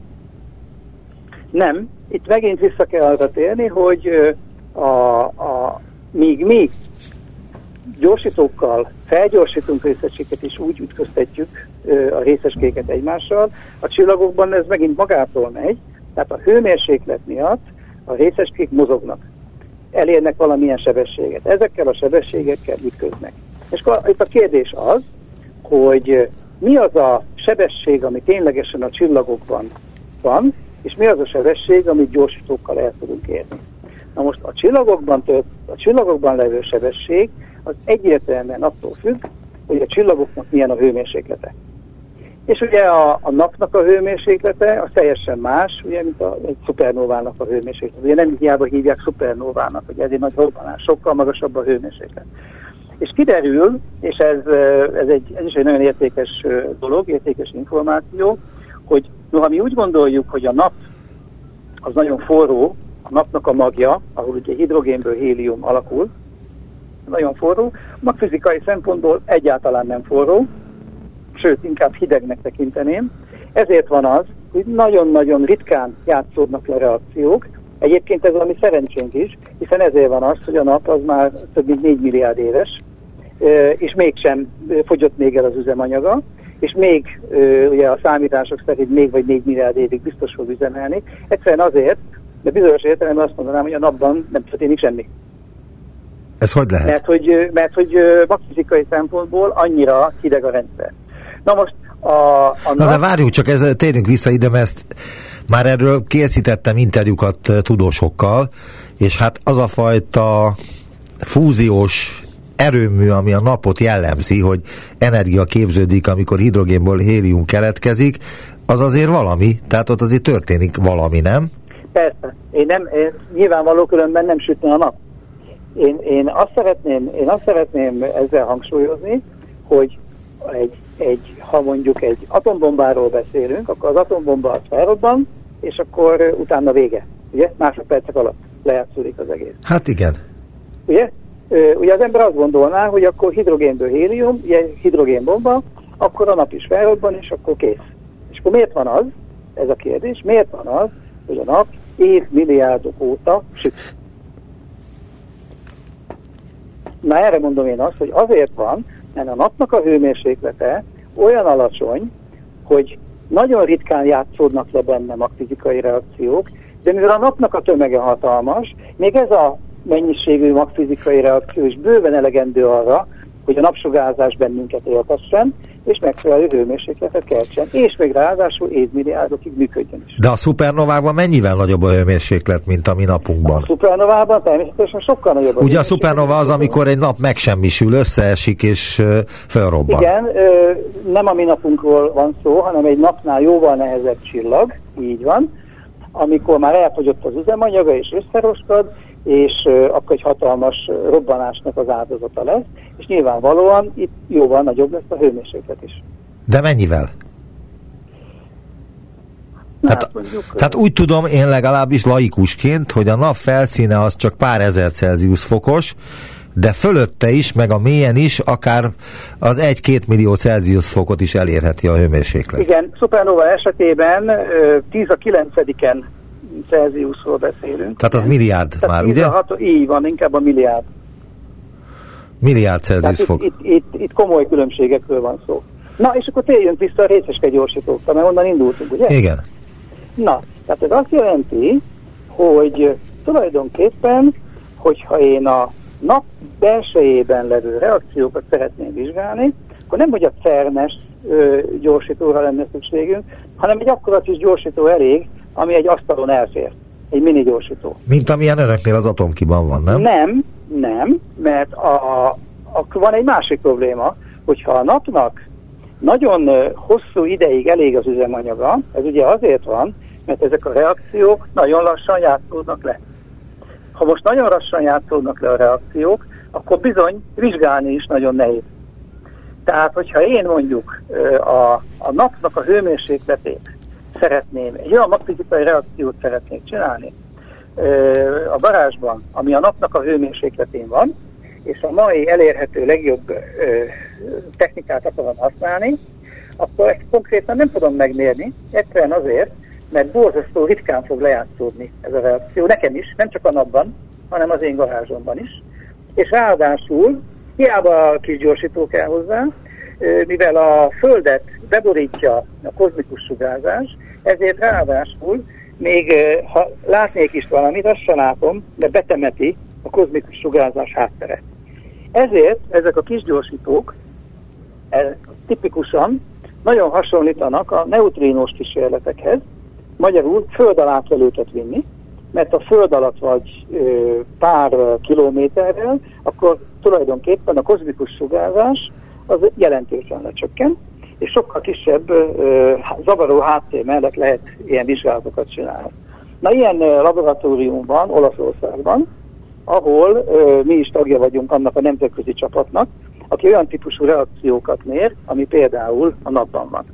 Nem. Itt megint vissza kell arra térni, hogy a, a, míg mi gyorsítókkal felgyorsítunk részecskéket és úgy ütköztetjük a részecskéket egymással, a csillagokban ez megint magától megy, tehát a hőmérséklet miatt a részecskék mozognak elérnek valamilyen sebességet. Ezekkel a sebességekkel ütköznek. És akkor itt a kérdés az, hogy mi az a sebesség, ami ténylegesen a csillagokban van, és mi az a sebesség, amit gyorsítókkal el tudunk érni. Na most a csillagokban, tört, a csillagokban levő sebesség az egyértelműen attól függ, hogy a csillagoknak milyen a hőmérséklete. És ugye a, a napnak a hőmérséklete az teljesen más, ugye, mint a, egy szupernóvának a hőmérséklete. Ugye nem hiába hívják szupernóvának, hogy ez egy nagy robbanás, sokkal magasabb a hőmérséklet. És kiderül, és ez, ez, egy, ez is egy nagyon értékes dolog, értékes információ, hogy noha mi úgy gondoljuk, hogy a nap az nagyon forró, a napnak a magja, ahol ugye hidrogénből hélium alakul, nagyon forró, magfizikai szempontból egyáltalán nem forró, sőt, inkább hidegnek tekinteném. Ezért van az, hogy nagyon-nagyon ritkán játszódnak le reakciók. Egyébként ez valami szerencsénk is, hiszen ezért van az, hogy a nap az már több mint 4 milliárd éves, és mégsem fogyott még el az üzemanyaga, és még ugye a számítások szerint még vagy 4 milliárd évig biztos fog üzemelni. Egyszerűen azért, de bizonyos értelemben azt mondanám, hogy a napban nem történik semmi. Ez hogy lehet? Mert hogy, mert hogy magfizikai szempontból annyira hideg a rendszer. Na most a, a Na de várjuk csak, ez, térjünk vissza ide, mert ezt már erről készítettem interjúkat tudósokkal, és hát az a fajta fúziós erőmű, ami a napot jellemzi, hogy energia képződik, amikor hidrogénból hélium keletkezik, az azért valami, tehát ott azért történik valami, nem? Persze. Én nem, én nyilvánvaló különben nem sütne a nap. Én, én, azt szeretném, én azt szeretném ezzel hangsúlyozni, hogy egy, egy, ha mondjuk egy atombombáról beszélünk, akkor az atombomba az felrobban, és akkor utána vége. Ugye? Másodpercek alatt lejátszódik az egész. Hát igen. Ugye? Ugye az ember azt gondolná, hogy akkor hidrogénből hélium, ugye hidrogénbomba, akkor a nap is felrobban, és akkor kész. És akkor miért van az, ez a kérdés, miért van az, hogy a nap évmilliárdok óta süt? Na erre mondom én azt, hogy azért van, mert a napnak a hőmérséklete olyan alacsony, hogy nagyon ritkán játszódnak le benne magfizikai reakciók, de mivel a napnak a tömege hatalmas, még ez a mennyiségű magfizikai reakció is bőven elegendő arra, hogy a napsugárzás bennünket éltessen, és megfelelő hőmérsékletet keltsen, és még ráadásul évmilliárdokig működjön is. De a szupernovákban mennyivel nagyobb a hőmérséklet, mint a mi napunkban? A szupernovában természetesen sokkal nagyobb. Ugye a szupernova az, amikor egy nap megsemmisül, összeesik és felrobban. Igen, nem a mi napunkról van szó, hanem egy napnál jóval nehezebb csillag, így van, amikor már elfogyott az üzemanyaga és összeroskad, és akkor egy hatalmas robbanásnak az áldozata lesz, és nyilvánvalóan itt jóval nagyobb lesz a hőmérséklet is. De mennyivel? Tehát, hát mondjuk, tehát úgy tudom én legalábbis laikusként, hogy a nap felszíne az csak pár ezer Celsius fokos, de fölötte is, meg a mélyen is, akár az 1-2 millió Celsius fokot is elérheti a hőmérséklet. Igen, supernova esetében 10 a 9-en Celsiusról beszélünk. Tehát az milliárd Tehát már, ugye? Hat, így van, inkább a milliárd. Milliárd Celsius fok. Itt, itt, itt, itt komoly különbségekről van szó. Na, és akkor térjünk vissza a részeske gyorsítókra, mert onnan indultunk, ugye? Igen. Na, tehát ez azt jelenti, hogy tulajdonképpen, hogyha én a nap belsejében levő reakciókat szeretném vizsgálni, akkor nem, hogy a cernes gyorsítóra lenne szükségünk, hanem egy akkora kis gyorsító elég, ami egy asztalon elfér. Egy mini gyorsító. Mint amilyen önöknél az atomkiban van, nem? Nem, nem, mert a, a, van egy másik probléma, hogyha a napnak nagyon hosszú ideig elég az üzemanyaga, ez ugye azért van, mert ezek a reakciók nagyon lassan játszódnak le. Ha most nagyon lassan játszódnak le a reakciók, akkor bizony vizsgálni is nagyon nehéz. Tehát, hogyha én mondjuk a, a napnak a hőmérsékletét szeretném, egy olyan magfizikai reakciót szeretnék csinálni a garázsban, ami a napnak a hőmérsékletén van, és a mai elérhető legjobb technikát akarom használni, akkor ezt konkrétan nem tudom megmérni, egyszerűen azért, mert borzasztó ritkán fog lejátszódni ez a reakció, nekem is, nem csak a napban, hanem az én garázsomban is. És ráadásul, hiába kis gyorsító kell hozzá, mivel a Földet beborítja a kozmikus sugárzás, ezért ráadásul még ha látnék is valamit, azt sem látom, de betemeti a kozmikus sugárzás háttere. Ezért ezek a kis gyorsítók e, tipikusan nagyon hasonlítanak a neutrínós kísérletekhez, magyarul föld alá kell őket vinni, mert a föld alatt vagy ö, pár kilométerrel, akkor tulajdonképpen a kozmikus sugárzás az jelentősen lecsökken, és sokkal kisebb ö, zavaró háttér mellett lehet ilyen vizsgálatokat csinálni. Na ilyen laboratórium van Olaszországban, ahol ö, mi is tagja vagyunk annak a nemzetközi csapatnak, aki olyan típusú reakciókat mér, ami például a napban van.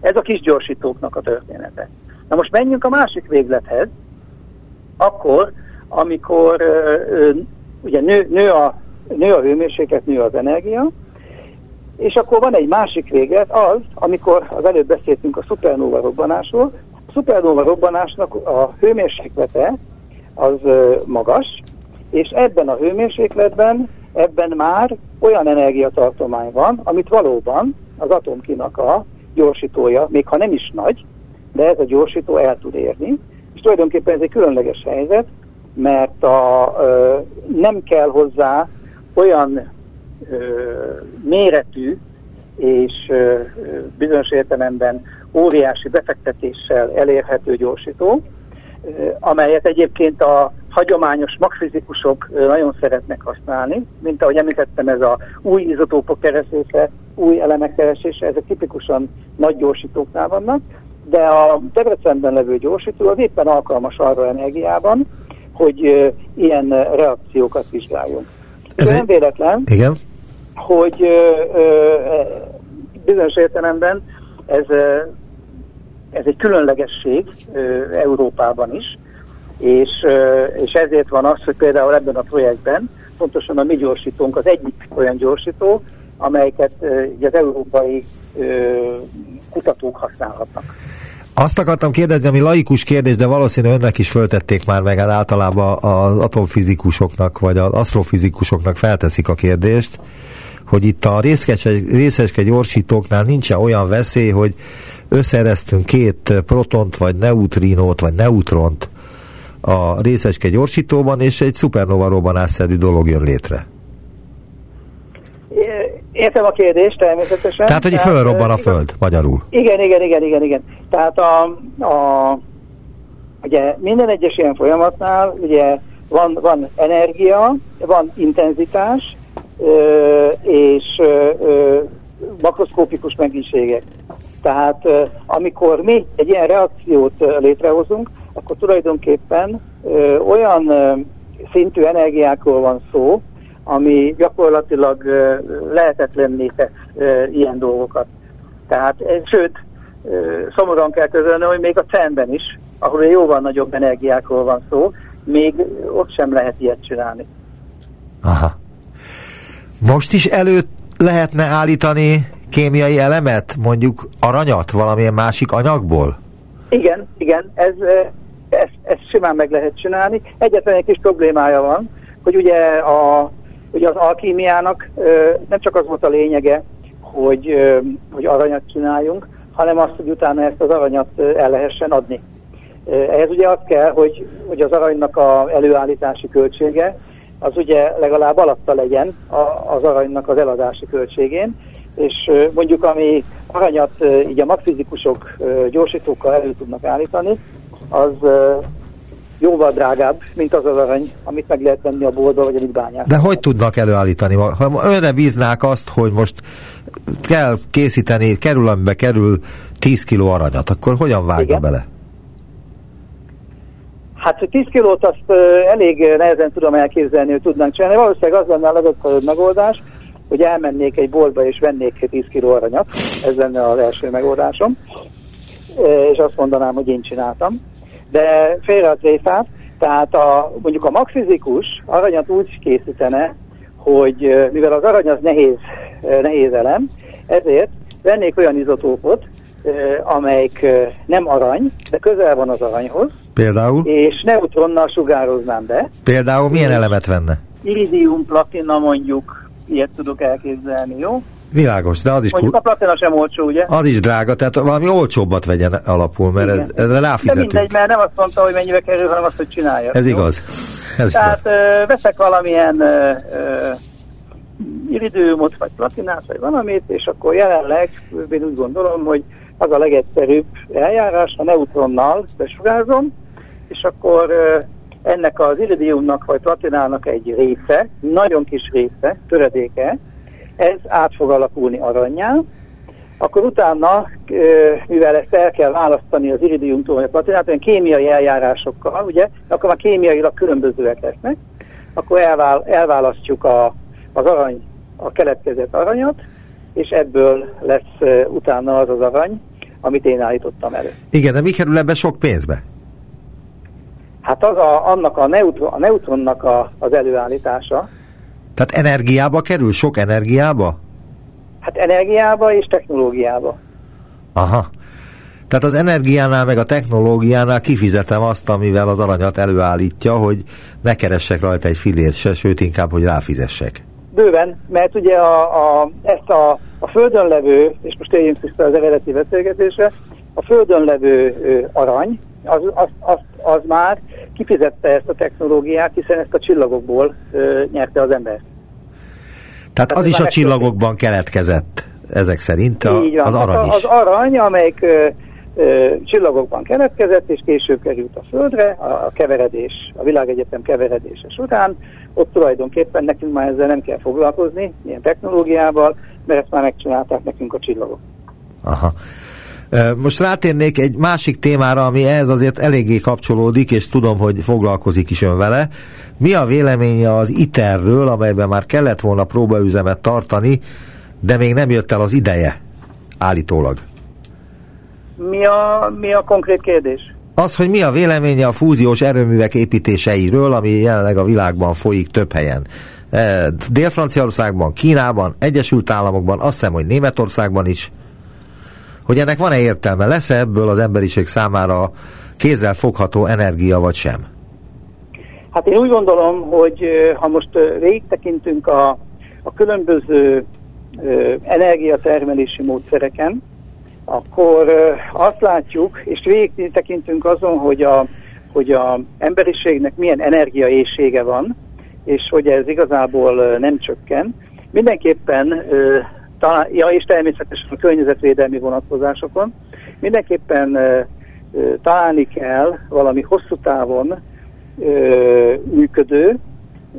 Ez a kis gyorsítóknak a története. Na most menjünk a másik véglethez, akkor, amikor ugye nő, nő, a, nő a hőmérséklet, nő az energia, És akkor van egy másik véglet, az, amikor az előbb beszéltünk a szupernóva robbanásról, a szupernóva robbanásnak a hőmérséklete az magas, és ebben a hőmérsékletben, ebben már olyan energiatartomány van, amit valóban az atomkinak a gyorsítója, még ha nem is nagy, de ez a gyorsító el tud érni, és tulajdonképpen ez egy különleges helyzet, mert a, ö, nem kell hozzá olyan ö, méretű és ö, bizonyos értelemben óriási befektetéssel elérhető gyorsító, ö, amelyet egyébként a hagyományos magfizikusok nagyon szeretnek használni, mint ahogy említettem, ez a új izotópok keresése, új elemek keresése, ezek tipikusan nagy gyorsítóknál vannak, de a Debrecenben levő gyorsító az éppen alkalmas arra energiában, hogy ilyen reakciókat vizsgáljunk. Ez nem véletlen, Igen? hogy uh, bizonyos értelemben ez, ez egy különlegesség Európában is, és, és ezért van az, hogy például ebben a projektben pontosan a mi gyorsítónk az egyik olyan gyorsító, amelyeket az európai kutatók használhatnak. Azt akartam kérdezni, ami laikus kérdés, de valószínű önnek is föltették már meg, hát általában az atomfizikusoknak, vagy az asztrofizikusoknak felteszik a kérdést, hogy itt a részeske, gyorsítóknál nincsen olyan veszély, hogy összereztünk két protont, vagy neutrinót, vagy neutront a részeske gyorsítóban, és egy szupernova robbanásszerű dolog jön létre. Értem a kérdést természetesen. Tehát, hogy fölrobban a föld, magyarul. Igen, igen, igen, igen, igen. Tehát a, a, ugye minden egyes ilyen folyamatnál ugye van, van energia, van intenzitás, ö, és ö, makroszkópikus mennyiségek. Tehát ö, amikor mi egy ilyen reakciót ö, létrehozunk, akkor tulajdonképpen ö, olyan ö, szintű energiákról van szó, ami gyakorlatilag lehetetlenné tesz ilyen dolgokat. Tehát, sőt, szomorúan kell közölni, hogy még a CERN-ben is, ahol jóval nagyobb energiákról van szó, még ott sem lehet ilyet csinálni. Aha. Most is előtt lehetne állítani kémiai elemet, mondjuk aranyat valamilyen másik anyagból? Igen, igen, ez, ez, ez simán meg lehet csinálni. Egyetlen egy kis problémája van, hogy ugye a Ugye az alkímiának nem csak az volt a lényege, hogy, hogy aranyat csináljunk, hanem azt, hogy utána ezt az aranyat el lehessen adni. Ehhez ugye az kell, hogy, hogy az aranynak a előállítási költsége az ugye legalább alatta legyen az aranynak az eladási költségén, és mondjuk ami aranyat így a magfizikusok gyorsítókkal elő tudnak állítani, az jóval drágább, mint az az arany, amit meg lehet venni a boltba, vagy amit bányák. De hogy tudnak előállítani? Ha önre bíznák azt, hogy most kell készíteni, kerül, amibe kerül 10 kiló aranyat, akkor hogyan vágja Igen. bele? Hát 10 kilót azt elég nehezen tudom elképzelni, hogy tudnánk csinálni. Valószínűleg az lenne a legegyszerűbb megoldás, hogy elmennék egy boltba és vennék 10 kiló aranyat. Ez lenne az első megoldásom. És azt mondanám, hogy én csináltam de félre a tréfát, tehát a, mondjuk a magfizikus aranyat úgy készítene, hogy mivel az arany az nehéz, nehéz elem, ezért vennék olyan izotópot, amelyik nem arany, de közel van az aranyhoz. Például? És neutronnal sugároznám be. Például milyen elemet venne? Iridium, platina mondjuk, ilyet tudok elképzelni, jó? Világos, de az is... Mondjuk a platina sem olcsó, ugye? Az is drága, tehát valami olcsóbbat vegyen alapul, mert ez, ezre ráfizetünk. De mindegy, mert nem azt mondta, hogy mennyibe kerül, hanem azt, hogy csinálja. Ez jó? igaz. Ez tehát igaz. Ö, veszek valamilyen ö, ö, iridiumot, vagy platinát, vagy valamit, és akkor jelenleg én úgy gondolom, hogy az a legegyszerűbb eljárás, a neutronnal besugárzom, és akkor ennek az iridiumnak vagy platinának egy része, nagyon kis része, töredéke, ez át fog alakulni aranyjá, akkor utána, mivel ezt el kell választani az iridiumtól vagy a platinát, olyan kémiai eljárásokkal, ugye, akkor már kémiailag különbözőek lesznek, akkor elvál, elválasztjuk a, az arany, a keletkezett aranyat, és ebből lesz utána az az arany, amit én állítottam elő. Igen, de mi kerül ebbe sok pénzbe? Hát az a, annak a, neutron, a neutronnak a, az előállítása, tehát energiába kerül? Sok energiába? Hát energiába és technológiába. Aha. Tehát az energiánál meg a technológiánál kifizetem azt, amivel az aranyat előállítja, hogy ne keressek rajta egy filért se, sőt inkább, hogy ráfizessek. Bőven, mert ugye a, a, ezt a, a földön levő, és most térjünk vissza az eredeti beszélgetésre, a földön levő ö, arany, az, az, az, az már kifizette ezt a technológiát, hiszen ezt a csillagokból ö, nyerte az ember. Tehát, Tehát az is a csillagokban keletkezett, ezek szerint a, Így van. az arany is. Az arany, amelyik ö, ö, csillagokban keletkezett, és később került a Földre, a, a keveredés, a világegyetem keveredése során, ott tulajdonképpen nekünk már ezzel nem kell foglalkozni, ilyen technológiával, mert ezt már megcsinálták nekünk a csillagok. Aha. Most rátérnék egy másik témára, ami ehhez azért eléggé kapcsolódik, és tudom, hogy foglalkozik is ön vele. Mi a véleménye az ITER-ről, amelyben már kellett volna próbaüzemet tartani, de még nem jött el az ideje, állítólag? Mi a, mi a konkrét kérdés? Az, hogy mi a véleménye a fúziós erőművek építéseiről, ami jelenleg a világban folyik több helyen. Dél-Franciaországban, Kínában, Egyesült Államokban, azt hiszem, hogy Németországban is. Hogy ennek van-e értelme? Lesz-e ebből az emberiség számára kézzel fogható energia, vagy sem? Hát én úgy gondolom, hogy ha most ö, végig tekintünk a, a különböző energiatermelési módszereken, akkor azt látjuk, és végig tekintünk azon, hogy a, hogy a emberiségnek milyen energiaészsége van, és hogy ez igazából nem csökken. Mindenképpen, talán, ja, és természetesen a környezetvédelmi vonatkozásokon, mindenképpen ö, ö, találni kell valami hosszú távon ö, működő,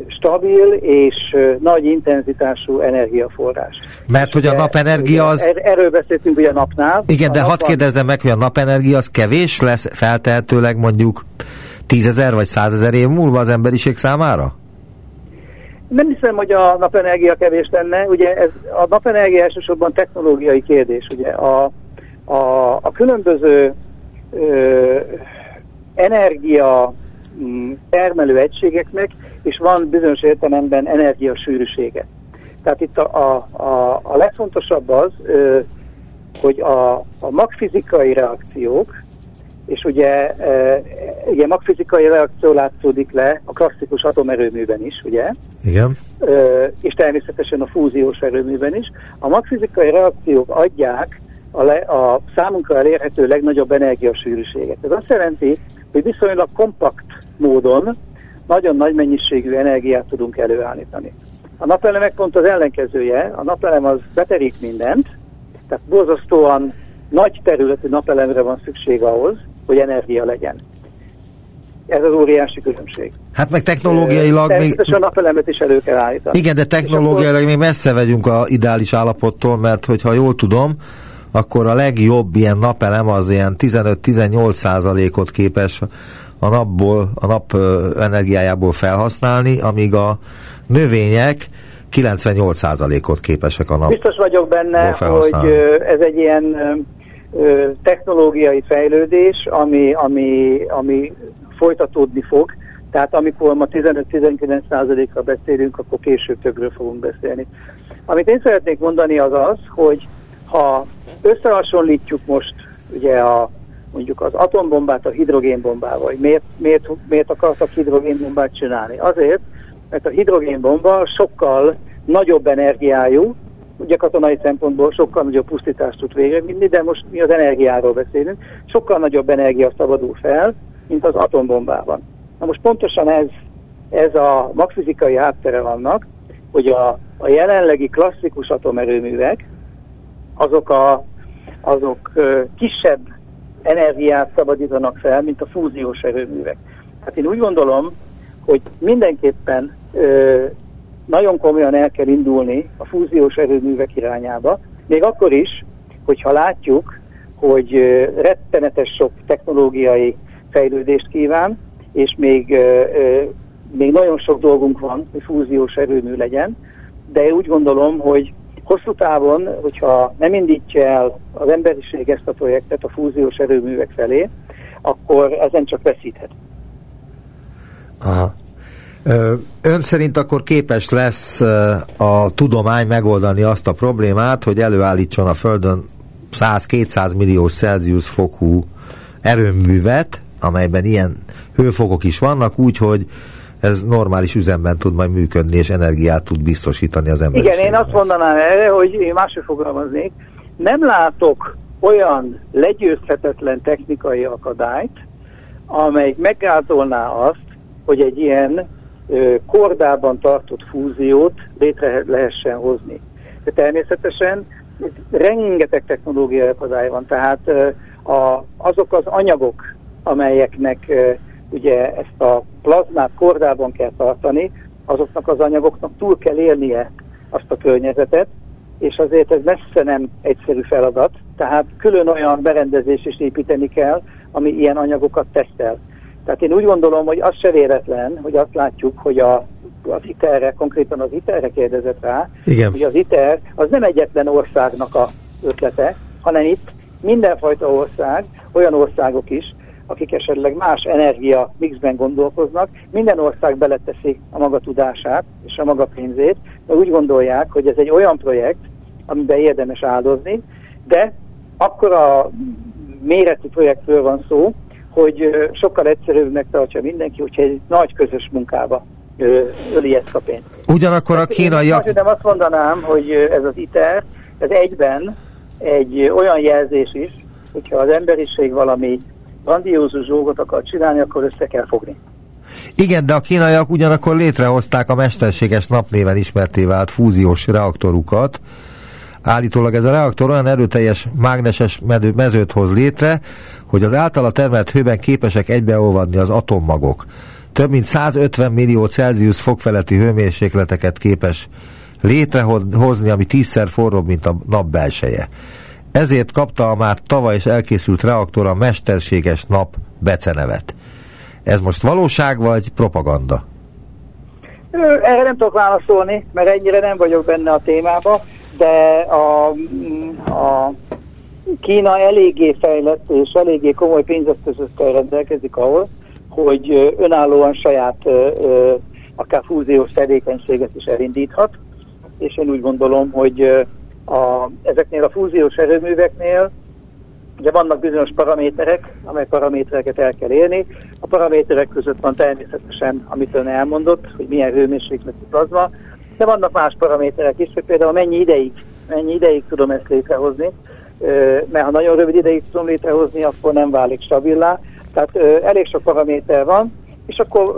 stabil és nagy intenzitású energiaforrás. Mert hogy a napenergia az... Er, erről beszéltünk ugye a napnál. Igen, de a hadd napban- kérdezzem meg, hogy a napenergia az kevés lesz feltehetőleg mondjuk tízezer vagy százezer év múlva az emberiség számára? Nem hiszem, hogy a napenergia kevés lenne. Ugye ez, a napenergia elsősorban technológiai kérdés. Ugye a, a, a különböző ö, energia mm, termelő egységeknek és van bizonyos értelemben energiasűrűsége. Tehát itt a, a, a, a legfontosabb az, ö, hogy a, a magfizikai reakciók, és ugye, e, ugye magfizikai reakció látszódik le a klasszikus atomerőműben is, ugye? Igen. És természetesen a fúziós erőműben is. A magfizikai reakciók adják a, le, a számunkra elérhető legnagyobb energiasűrűséget. Ez azt jelenti, hogy viszonylag kompakt módon nagyon nagy mennyiségű energiát tudunk előállítani. A napelemek pont az ellenkezője, a napelem az beterik mindent, tehát borzasztóan nagy területű napelemre van szükség ahhoz, hogy energia legyen. Ez az óriási különbség. Hát meg technológiailag még... Természetesen a napelemet is elő kell állítani. Igen, de technológiailag még messze vagyunk a ideális állapottól, mert hogyha jól tudom, akkor a legjobb ilyen napelem az ilyen 15-18 százalékot képes a napból, a nap energiájából felhasználni, amíg a növények 98 százalékot képesek a nap. Biztos vagyok benne, hogy ez egy ilyen technológiai fejlődés, ami, ami, ami folytatódni fog. Tehát amikor ma 15-19 százalékra beszélünk, akkor később többről fogunk beszélni. Amit én szeretnék mondani az az, hogy ha összehasonlítjuk most ugye a, mondjuk az atombombát a hidrogénbombával, hogy miért, miért, miért akartak hidrogénbombát csinálni? Azért, mert a hidrogénbomba sokkal nagyobb energiájú, ugye katonai szempontból sokkal nagyobb pusztítást tud végezni, de most mi az energiáról beszélünk, sokkal nagyobb energia szabadul fel, mint az atombombában. Na most pontosan ez, ez a magfizikai háttere annak, hogy a, a jelenlegi klasszikus atomerőművek, azok, a, azok kisebb energiát szabadítanak fel, mint a fúziós erőművek. Hát én úgy gondolom, hogy mindenképpen ö, nagyon komolyan el kell indulni a fúziós erőművek irányába, még akkor is, hogyha látjuk, hogy rettenetes sok technológiai fejlődést kíván, és még, még nagyon sok dolgunk van, hogy fúziós erőmű legyen, de úgy gondolom, hogy hosszú távon, hogyha nem indítja el az emberiség ezt a projektet a fúziós erőművek felé, akkor ezen csak veszíthet. Aha. Ön szerint akkor képes lesz a tudomány megoldani azt a problémát, hogy előállítson a Földön 100-200 millió Celsius fokú erőművet, amelyben ilyen hőfokok is vannak, úgyhogy ez normális üzemben tud majd működni, és energiát tud biztosítani az emberiségnek. Igen, én azt mondanám erre, hogy én máshogy fogalmaznék. Nem látok olyan legyőzhetetlen technikai akadályt, amely meggátolná azt, hogy egy ilyen ö, kordában tartott fúziót létre lehessen hozni. De természetesen rengeteg technológiai akadály van, tehát azok az anyagok, amelyeknek ugye ezt a plazmát kordában kell tartani, azoknak az anyagoknak túl kell élnie azt a környezetet, és azért ez messze nem egyszerű feladat, tehát külön olyan berendezés is építeni kell, ami ilyen anyagokat tesztel. Tehát én úgy gondolom, hogy az se véletlen, hogy azt látjuk, hogy a, az ITER-re, konkrétan az ITER-re kérdezett rá, Igen. hogy az ITER az nem egyetlen országnak a ötlete, hanem itt mindenfajta ország, olyan országok is, akik esetleg más energia mixben gondolkoznak, minden ország beleteszi a maga tudását és a maga pénzét, mert úgy gondolják, hogy ez egy olyan projekt, amiben érdemes áldozni, de akkor a méretű projektről van szó, hogy sokkal egyszerűbbnek tartja mindenki, hogyha egy nagy közös munkába öli ezt a pénzt. Ugyanakkor a kínaiak... Én azt mondanám, hogy ez az ITER, ez egyben egy olyan jelzés is, hogyha az emberiség valami grandiózus dolgot akar csinálni, akkor össze kell fogni. Igen, de a kínaiak ugyanakkor létrehozták a mesterséges napnéven ismerté vált fúziós reaktorukat. Állítólag ez a reaktor olyan erőteljes mágneses mezőt hoz létre, hogy az általa termelt hőben képesek egybeolvadni az atommagok. Több mint 150 millió Celsius fok feletti hőmérsékleteket képes létrehozni, ami tízszer forróbb, mint a nap belseje. Ezért kapta a már tavaly is elkészült reaktor a mesterséges nap becenevet. Ez most valóság vagy propaganda? Erre nem tudok válaszolni, mert ennyire nem vagyok benne a témába, de a, a Kína eléggé fejlett és eléggé komoly pénzeszközökkel rendelkezik ahol, hogy önállóan saját akár fúziós tevékenységet is elindíthat, és én úgy gondolom, hogy a, ezeknél a fúziós erőműveknél ugye vannak bizonyos paraméterek, amely paramétereket el kell érni. A paraméterek között van természetesen, amit ön elmondott, hogy milyen hőmérsékletű plazma, de vannak más paraméterek is, hogy például mennyi ideig, mennyi ideig tudom ezt létrehozni, mert ha nagyon rövid ideig tudom létrehozni, akkor nem válik stabilá. Tehát elég sok paraméter van, és akkor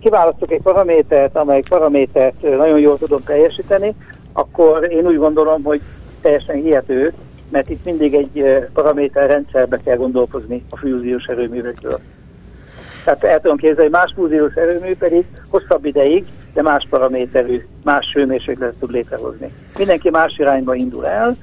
kiválasztok egy paramétert, amely paramétert nagyon jól tudom teljesíteni, akkor én úgy gondolom, hogy teljesen hihető, mert itt mindig egy paraméter rendszerbe kell gondolkozni a fúziós erőművekről. Tehát el tudom képzelni, más fúziós erőmű pedig hosszabb ideig, de más paraméterű, más hőmérsékletet tud létrehozni. Mindenki más irányba indul el,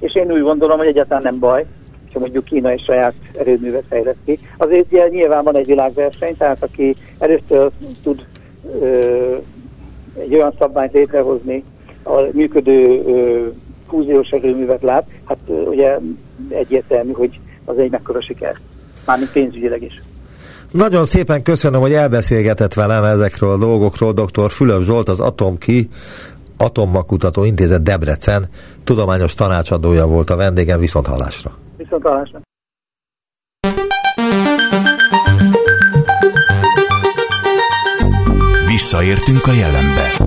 és én úgy gondolom, hogy egyáltalán nem baj, ha mondjuk Kína és saját erőművet fejleszt ki. Azért ugye, nyilván van egy világverseny, tehát aki először tud ö, egy olyan szabványt létrehozni, a működő ö, fúziós erőművet lát, hát ö, ugye egyértelmű, hogy az egy mekkora siker, mármint pénzügyileg is. Nagyon szépen köszönöm, hogy elbeszélgetett velem ezekről a dolgokról. Dr. Fülöp Zsolt, az Atomki Atommakutató Intézet Debrecen tudományos tanácsadója volt a vendégem, viszont hallásra. Viszont hallásra. Visszaértünk a jelenbe.